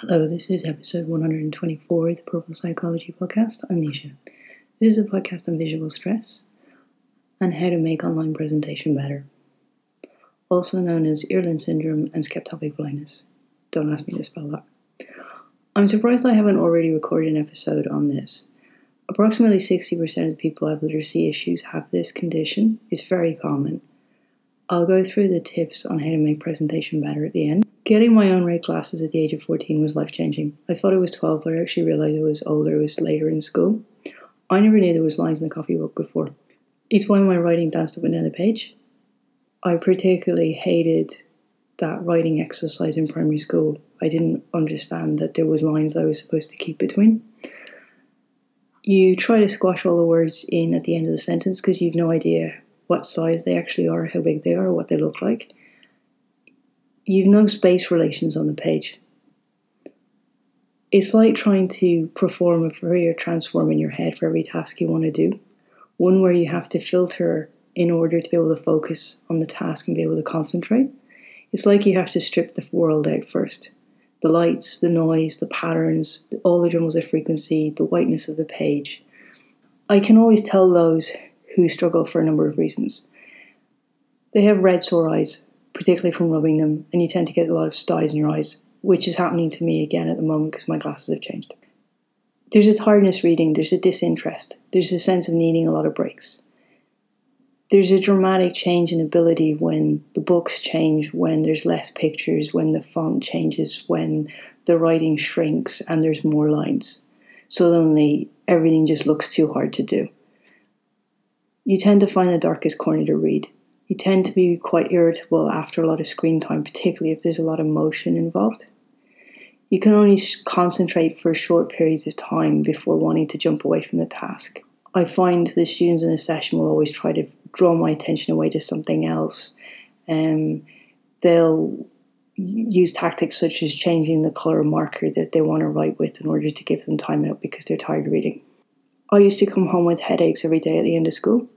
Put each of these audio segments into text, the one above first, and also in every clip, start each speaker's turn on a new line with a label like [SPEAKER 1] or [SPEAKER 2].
[SPEAKER 1] Hello, this is episode 124 of the Purple Psychology Podcast. I'm Nisha. This is a podcast on visual stress and how to make online presentation better, also known as Irlen syndrome and scotopic blindness. Don't ask me to spell that. I'm surprised I haven't already recorded an episode on this. Approximately 60% of the people who have literacy issues have this condition. It's very common. I'll go through the tips on how to make presentation better at the end. Getting my own rate glasses at the age of 14 was life changing. I thought it was 12, but I actually realised it was older, it was later in school. I never knew there was lines in the coffee book before. It's why my writing danced up and down the page. I particularly hated that writing exercise in primary school. I didn't understand that there was lines I was supposed to keep between. You try to squash all the words in at the end of the sentence because you've no idea what size they actually are, how big they are, what they look like you've no space relations on the page. It's like trying to perform a Fourier transform in your head for every task you want to do. One where you have to filter in order to be able to focus on the task and be able to concentrate. It's like you have to strip the world out first. The lights, the noise, the patterns, all the drums of frequency, the whiteness of the page. I can always tell those who struggle for a number of reasons. They have red sore eyes, particularly from rubbing them, and you tend to get a lot of styes in your eyes, which is happening to me again at the moment because my glasses have changed. There's a tiredness reading, there's a disinterest, there's a sense of needing a lot of breaks. There's a dramatic change in ability when the books change, when there's less pictures, when the font changes, when the writing shrinks and there's more lines. Suddenly, everything just looks too hard to do. You tend to find the darkest corner to read you tend to be quite irritable after a lot of screen time, particularly if there's a lot of motion involved. You can only concentrate for short periods of time before wanting to jump away from the task. I find the students in a session will always try to draw my attention away to something else. Um, they'll use tactics such as changing the color marker that they want to write with in order to give them time out because they're tired reading. I used to come home with headaches every day at the end of school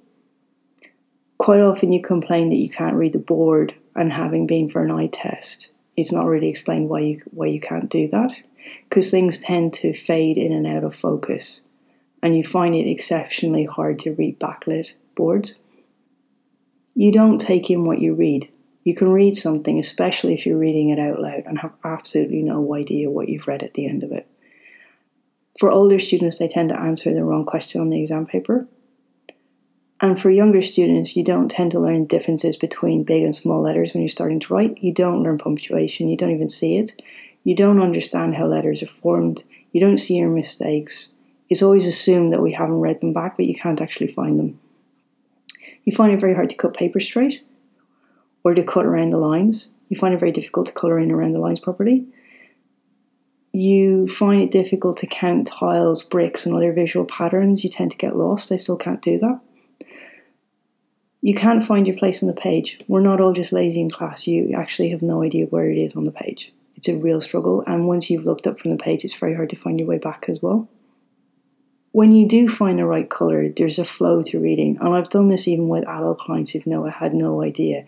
[SPEAKER 1] quite often you complain that you can't read the board, and having been for an eye test, it's not really explained why you why you can't do that, because things tend to fade in and out of focus, and you find it exceptionally hard to read backlit boards. You don't take in what you read. You can read something, especially if you're reading it out loud, and have absolutely no idea what you've read at the end of it. For older students, they tend to answer the wrong question on the exam paper, and for younger students, you don't tend to learn differences between big and small letters when you're starting to write. You don't learn punctuation, you don't even see it. You don't understand how letters are formed, you don't see your mistakes. It's always assumed that we haven't read them back, but you can't actually find them. You find it very hard to cut paper straight or to cut around the lines. You find it very difficult to colour in around the lines properly. You find it difficult to count tiles, bricks, and other visual patterns. You tend to get lost. I still can't do that you can't find your place on the page. We're not all just lazy in class. You actually have no idea where it is on the page. It's a real struggle. And once you've looked up from the page, it's very hard to find your way back as well. When you do find the right colour, there's a flow to reading. And I've done this even with adult clients who've no, had no idea.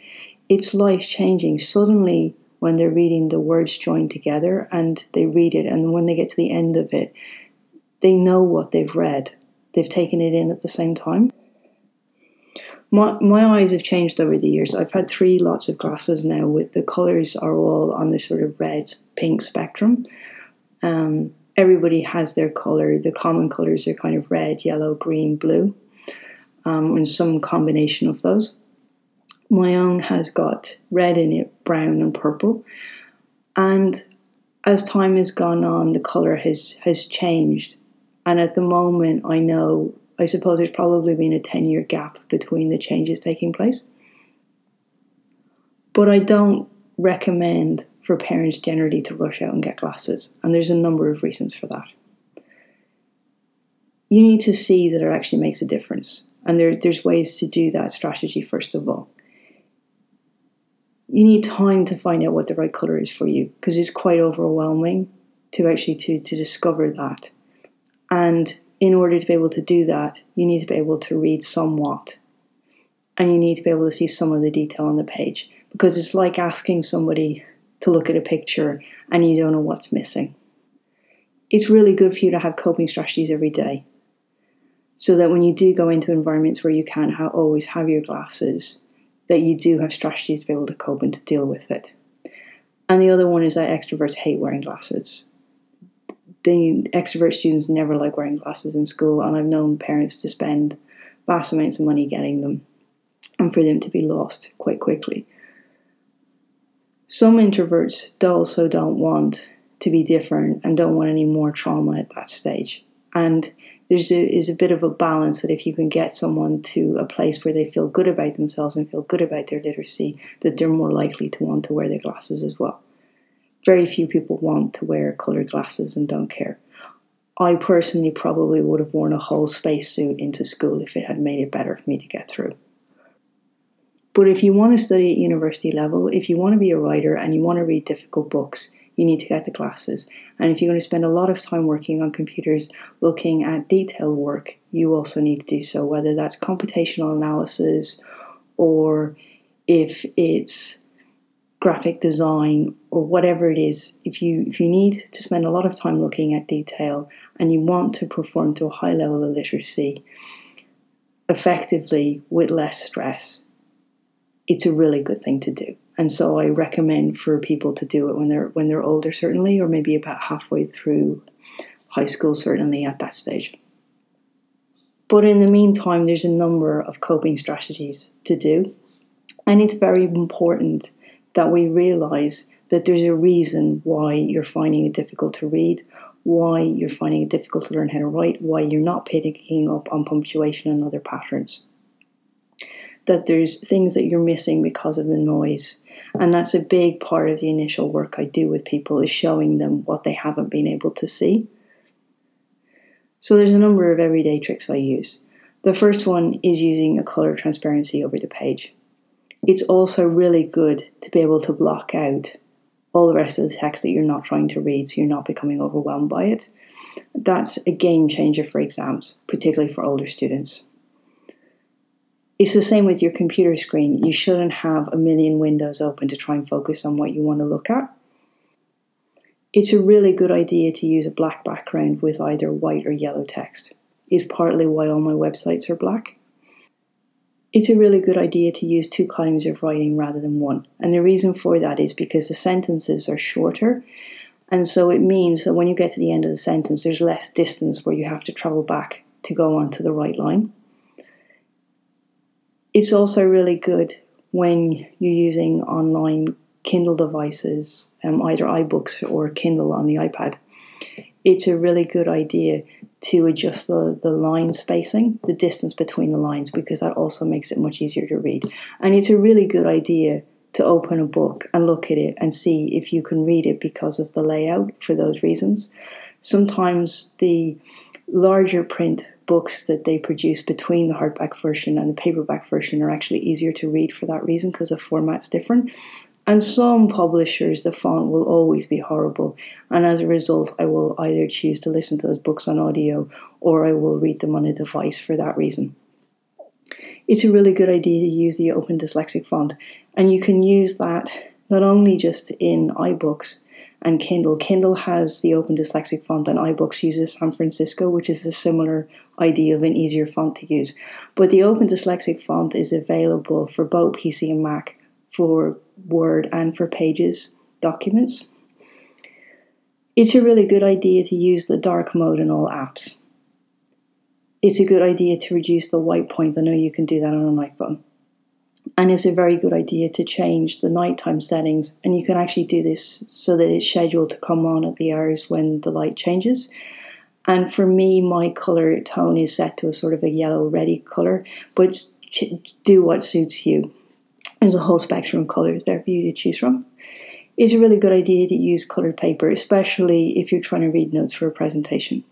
[SPEAKER 1] It's life changing. Suddenly, when they're reading, the words join together and they read it. And when they get to the end of it, they know what they've read. They've taken it in at the same time my, eyes have changed over the years. I've had three lots of glasses now with the colours are all on the sort of red pink spectrum. Um, everybody has their colour. The common colours are kind of red, yellow, green, blue, um, and some combination of those. My own has got red in it, brown, and purple. And as time has gone on, the colour has has changed. And at the moment, I know I suppose there's probably been a 10 year gap between the changes taking place. But I don't recommend for parents generally to rush out and get glasses, and there's a number of reasons for that. You need to see that it actually makes a difference, and there, there's ways to do that strategy first of all. You need time to find out what the right color is for you because it's quite overwhelming to actually to, to discover that. And in order to be able to do that, you need to be able to read somewhat. And you need to be able to see some of the detail on the page. Because it's like asking somebody to look at a picture and you don't know what's missing. it's really good for you to have coping strategies every day so that when you do go into environments where you can't ha- always have your glasses, that you do have strategies to be able to cope and to deal with it. And the other one is that extroverts hate wearing glasses. The extrovert students never like wearing glasses in school, and I've known parents to spend vast amounts of money getting them and for them to be lost quite quickly. Some introverts also don't want to be different and don't want any more trauma at that stage. And there's a, is a bit of a balance that if you can get someone to a place where they feel good about themselves and feel good about their literacy, that they're more likely to want to wear their glasses as well. Very few people want to wear coloured glasses and don't care. I personally probably would have worn a whole spacesuit into school if it had made it better for me to get through. But if you want to study at university level, if you want to be a writer and you want to read difficult books, you need to get the glasses. And if you're going to spend a lot of time working on computers looking at detailed work, you also need to do so, whether that's computational analysis or if it's graphic design or whatever it is if you if you need to spend a lot of time looking at detail and you want to perform to a high level of literacy effectively with less stress it's a really good thing to do and so I recommend for people to do it when they're when they're older, certainly, or maybe about halfway through high school, certainly at that stage. But in the meantime, there's a number of coping strategies to do, and it's very important that we realize that there's a reason why you're finding it difficult to read, why you're finding it difficult to learn how to write, why you're not picking up on punctuation and other patterns. That there's things that you're missing because of the noise and that's a big part of the initial work I do with people is showing them what they haven't been able to see. So there's a number of everyday tricks I use. The first one is using a color transparency over the page. It's also really good to be able to block out all the rest of the text that you're not trying to read so you're not becoming overwhelmed by it. That's a game changer for exams, particularly for older students. It's the same with your computer screen. You shouldn't have a million windows open to try and focus on what you want to look at. It's a really good idea to use a black background with either white or yellow text. Is partly why all my websites are black. It's a really good idea to use two columns of writing rather than one. And the reason for that is because the sentences are shorter. And so it means that when you get to the end of the sentence, there's less distance where you have to travel back to go on to the right line. It's also really good when you're using online Kindle devices, um, either iBooks or Kindle on the iPad. It's a really good idea to adjust the, the line spacing, the distance between the lines, because that also makes it much easier to read. And it's a really good idea to open a book and look at it and see if you can read it because of the layout for those reasons. Sometimes the larger print books that they produce between the hardback version and the paperback version are actually easier to read for that reason because the format's different. And some publishers, the font will always be horrible, and as a result, I will either choose to listen to those books on audio or I will read them on a device for that reason. It's a really good idea to use the Open Dyslexic font, and you can use that not only just in iBooks and Kindle. Kindle has the Open Dyslexic font, and iBooks uses San Francisco, which is a similar idea of an easier font to use. But the Open Dyslexic font is available for both PC and Mac for Word and for Pages documents. It's a really good idea to use the dark mode in all apps. It's a good idea to reduce the white point. I know you can do that on an iPhone. And it's a very good idea to change the nighttime settings. And you can actually do this so that it's scheduled to come on at the hours when the light changes. And for me, my color tone is set to a sort of a yellow ready color, but do what suits you. There's a whole spectrum of colors there for you to choose from. It's a really good idea to use colored paper, especially if you're trying to read notes for a presentation.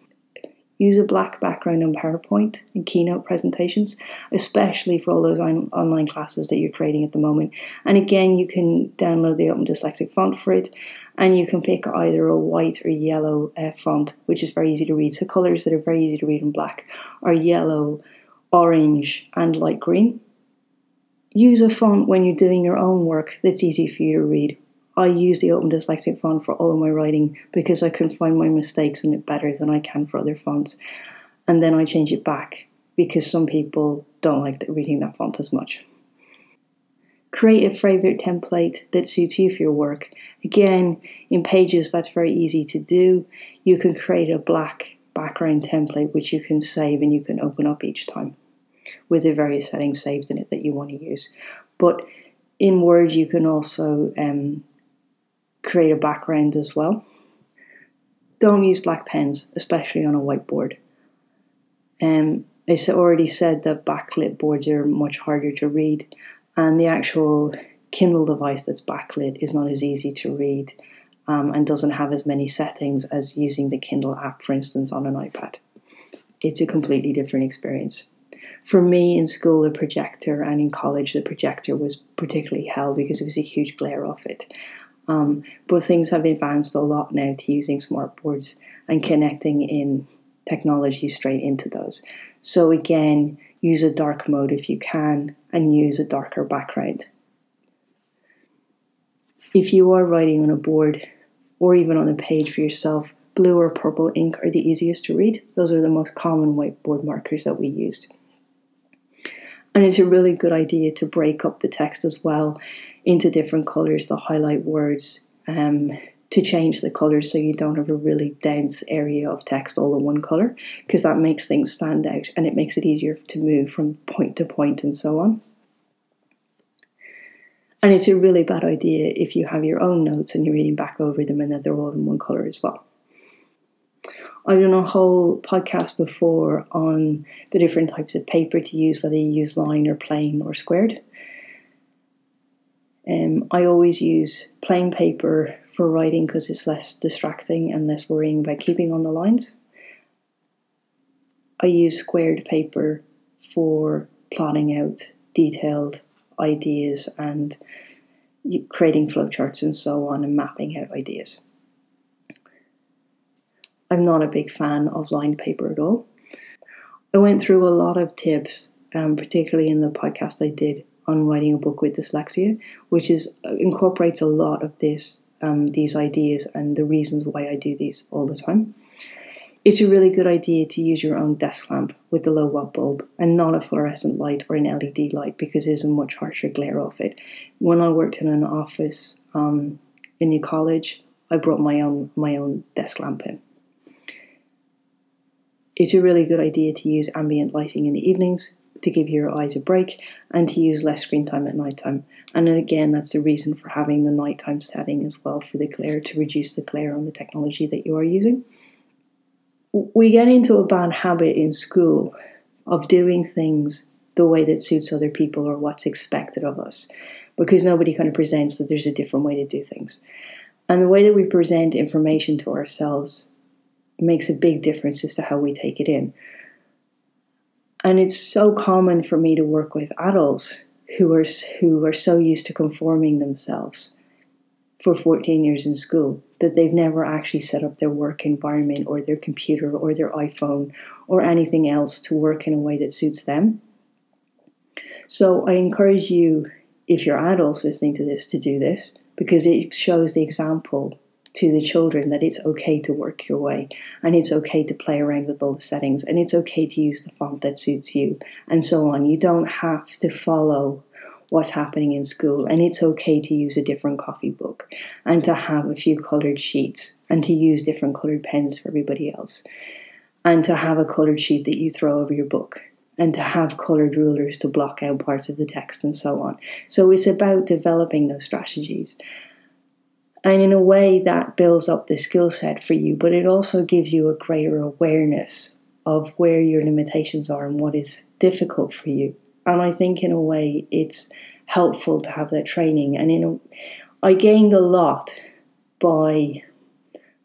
[SPEAKER 1] Use a black background on PowerPoint and Keynote presentations, especially for all those on- online classes that you're creating at the moment. And again, you can download the Open Dyslexic font for it and you can pick either a white or yellow uh, font, which is very easy to read. So colors that are very easy to read in black are yellow, orange, and light green. Use a font when you're doing your own work that's easy for you to read. I use the Open Dyslexic font for all of my writing because I can find my mistakes in it better than I can for other fonts. And then I change it back because some people don't like reading that font as much. Create a favorite template that suits you for your work. Again, in Pages, that's very easy to do. You can create a black background template which you can save and you can open up each time with the various settings saved in it that you want to use. But in Word, you can also um, create a background as well. Don't use black pens, especially on a whiteboard. Um, it's already said that backlit boards are much harder to read, and the actual Kindle device that's backlit is not as easy to read um, and doesn't have as many settings as using the Kindle app, for instance, on an iPad. It's a completely different experience. For me in school, the projector, and in college, the projector was particularly hell because it was a huge glare off it. Um, but things have advanced a lot now to using smartboards and connecting in technology straight into those. So again, use a dark mode if you can and use a darker background. If you are writing on a board or even on a page for yourself, blue or purple ink are the easiest to read. Those are the most common whiteboard markers that we used. And it's a really good idea to break up the text as well into different colors to highlight words, um, to change the colors so you don't have a really dense area of text all in one color, because that makes things stand out and it makes it easier to move from point to point and so on. And it's a really bad idea if you have your own notes and you're reading back over them and that they're all in one color as well. I've done a whole podcast before on the different types of paper to use, whether you use line or plain or squared. Um, I always use plain paper for writing because it's less distracting and less worrying about keeping on the lines. I use squared paper for plotting out detailed ideas and creating flowcharts and so on and mapping out ideas. I'm not a big fan of lined paper at all. I went through a lot of tips, um, particularly in the podcast I did on writing a book with dyslexia, which is uh, incorporates a lot of this um, these ideas and the reasons why I do these all the time. It's a really good idea to use your own desk lamp with the low watt bulb and not a fluorescent light or an LED light because there's a much harsher glare off it. When I worked in an office um, in New College, I brought my own my own desk lamp in it's a really good idea to use ambient lighting in the evenings to give your eyes a break and to use less screen time at night time. And again, that's the reason for having the nighttime setting as well for the glare to reduce the glare on the technology that you are using. We get into a bad habit in school of doing things the way that suits other people or what's expected of us because nobody kind of presents that there's a different way to do things. And the way that we present information to ourselves makes a big difference as to how we take it in. And it's so common for me to work with adults who are who are so used to conforming themselves for 14 years in school that they've never actually set up their work environment or their computer or their iPhone or anything else to work in a way that suits them. So I encourage you, if you're adults listening to this, to do this because it shows the example to the children that it's okay to work your way and it's okay to play around with all the settings and it's okay to use the font that suits you and so on. You don't have to follow what's happening in school and it's okay to use a different coffee book and to have a few colored sheets and to use different colored pens for everybody else and to have a colored sheet that you throw over your book and to have colored rulers to block out parts of the text and so on. So it's about developing those strategies and in a way, that builds up the skill set for you, but it also gives you a greater awareness of where your limitations are and what is difficult for you. And I think, in a way, it's helpful to have that training. And in a, I gained a lot by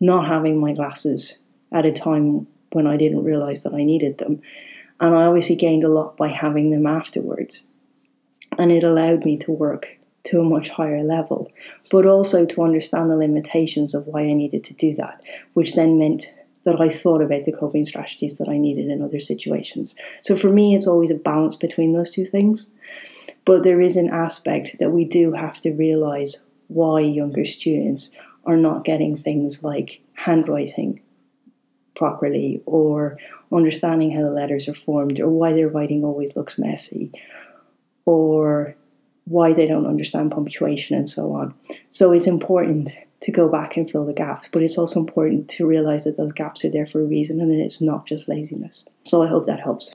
[SPEAKER 1] not having my glasses at a time when I didn't realize that I needed them. And I obviously gained a lot by having them afterwards. And it allowed me to work to a much higher level, but also to understand the limitations of why I needed to do that, which then meant that I thought about the coping strategies that I needed in other situations. So for me, it's always a balance between those two things. But there is an aspect that we do have to realize why younger students are not getting things like handwriting properly or understanding how the letters are formed or why their writing always looks messy or why they don't understand punctuation and so on. So it's important to go back and fill the gaps, but it's also important to realize that those gaps are there for a reason and that it's not just laziness. So I hope that helps.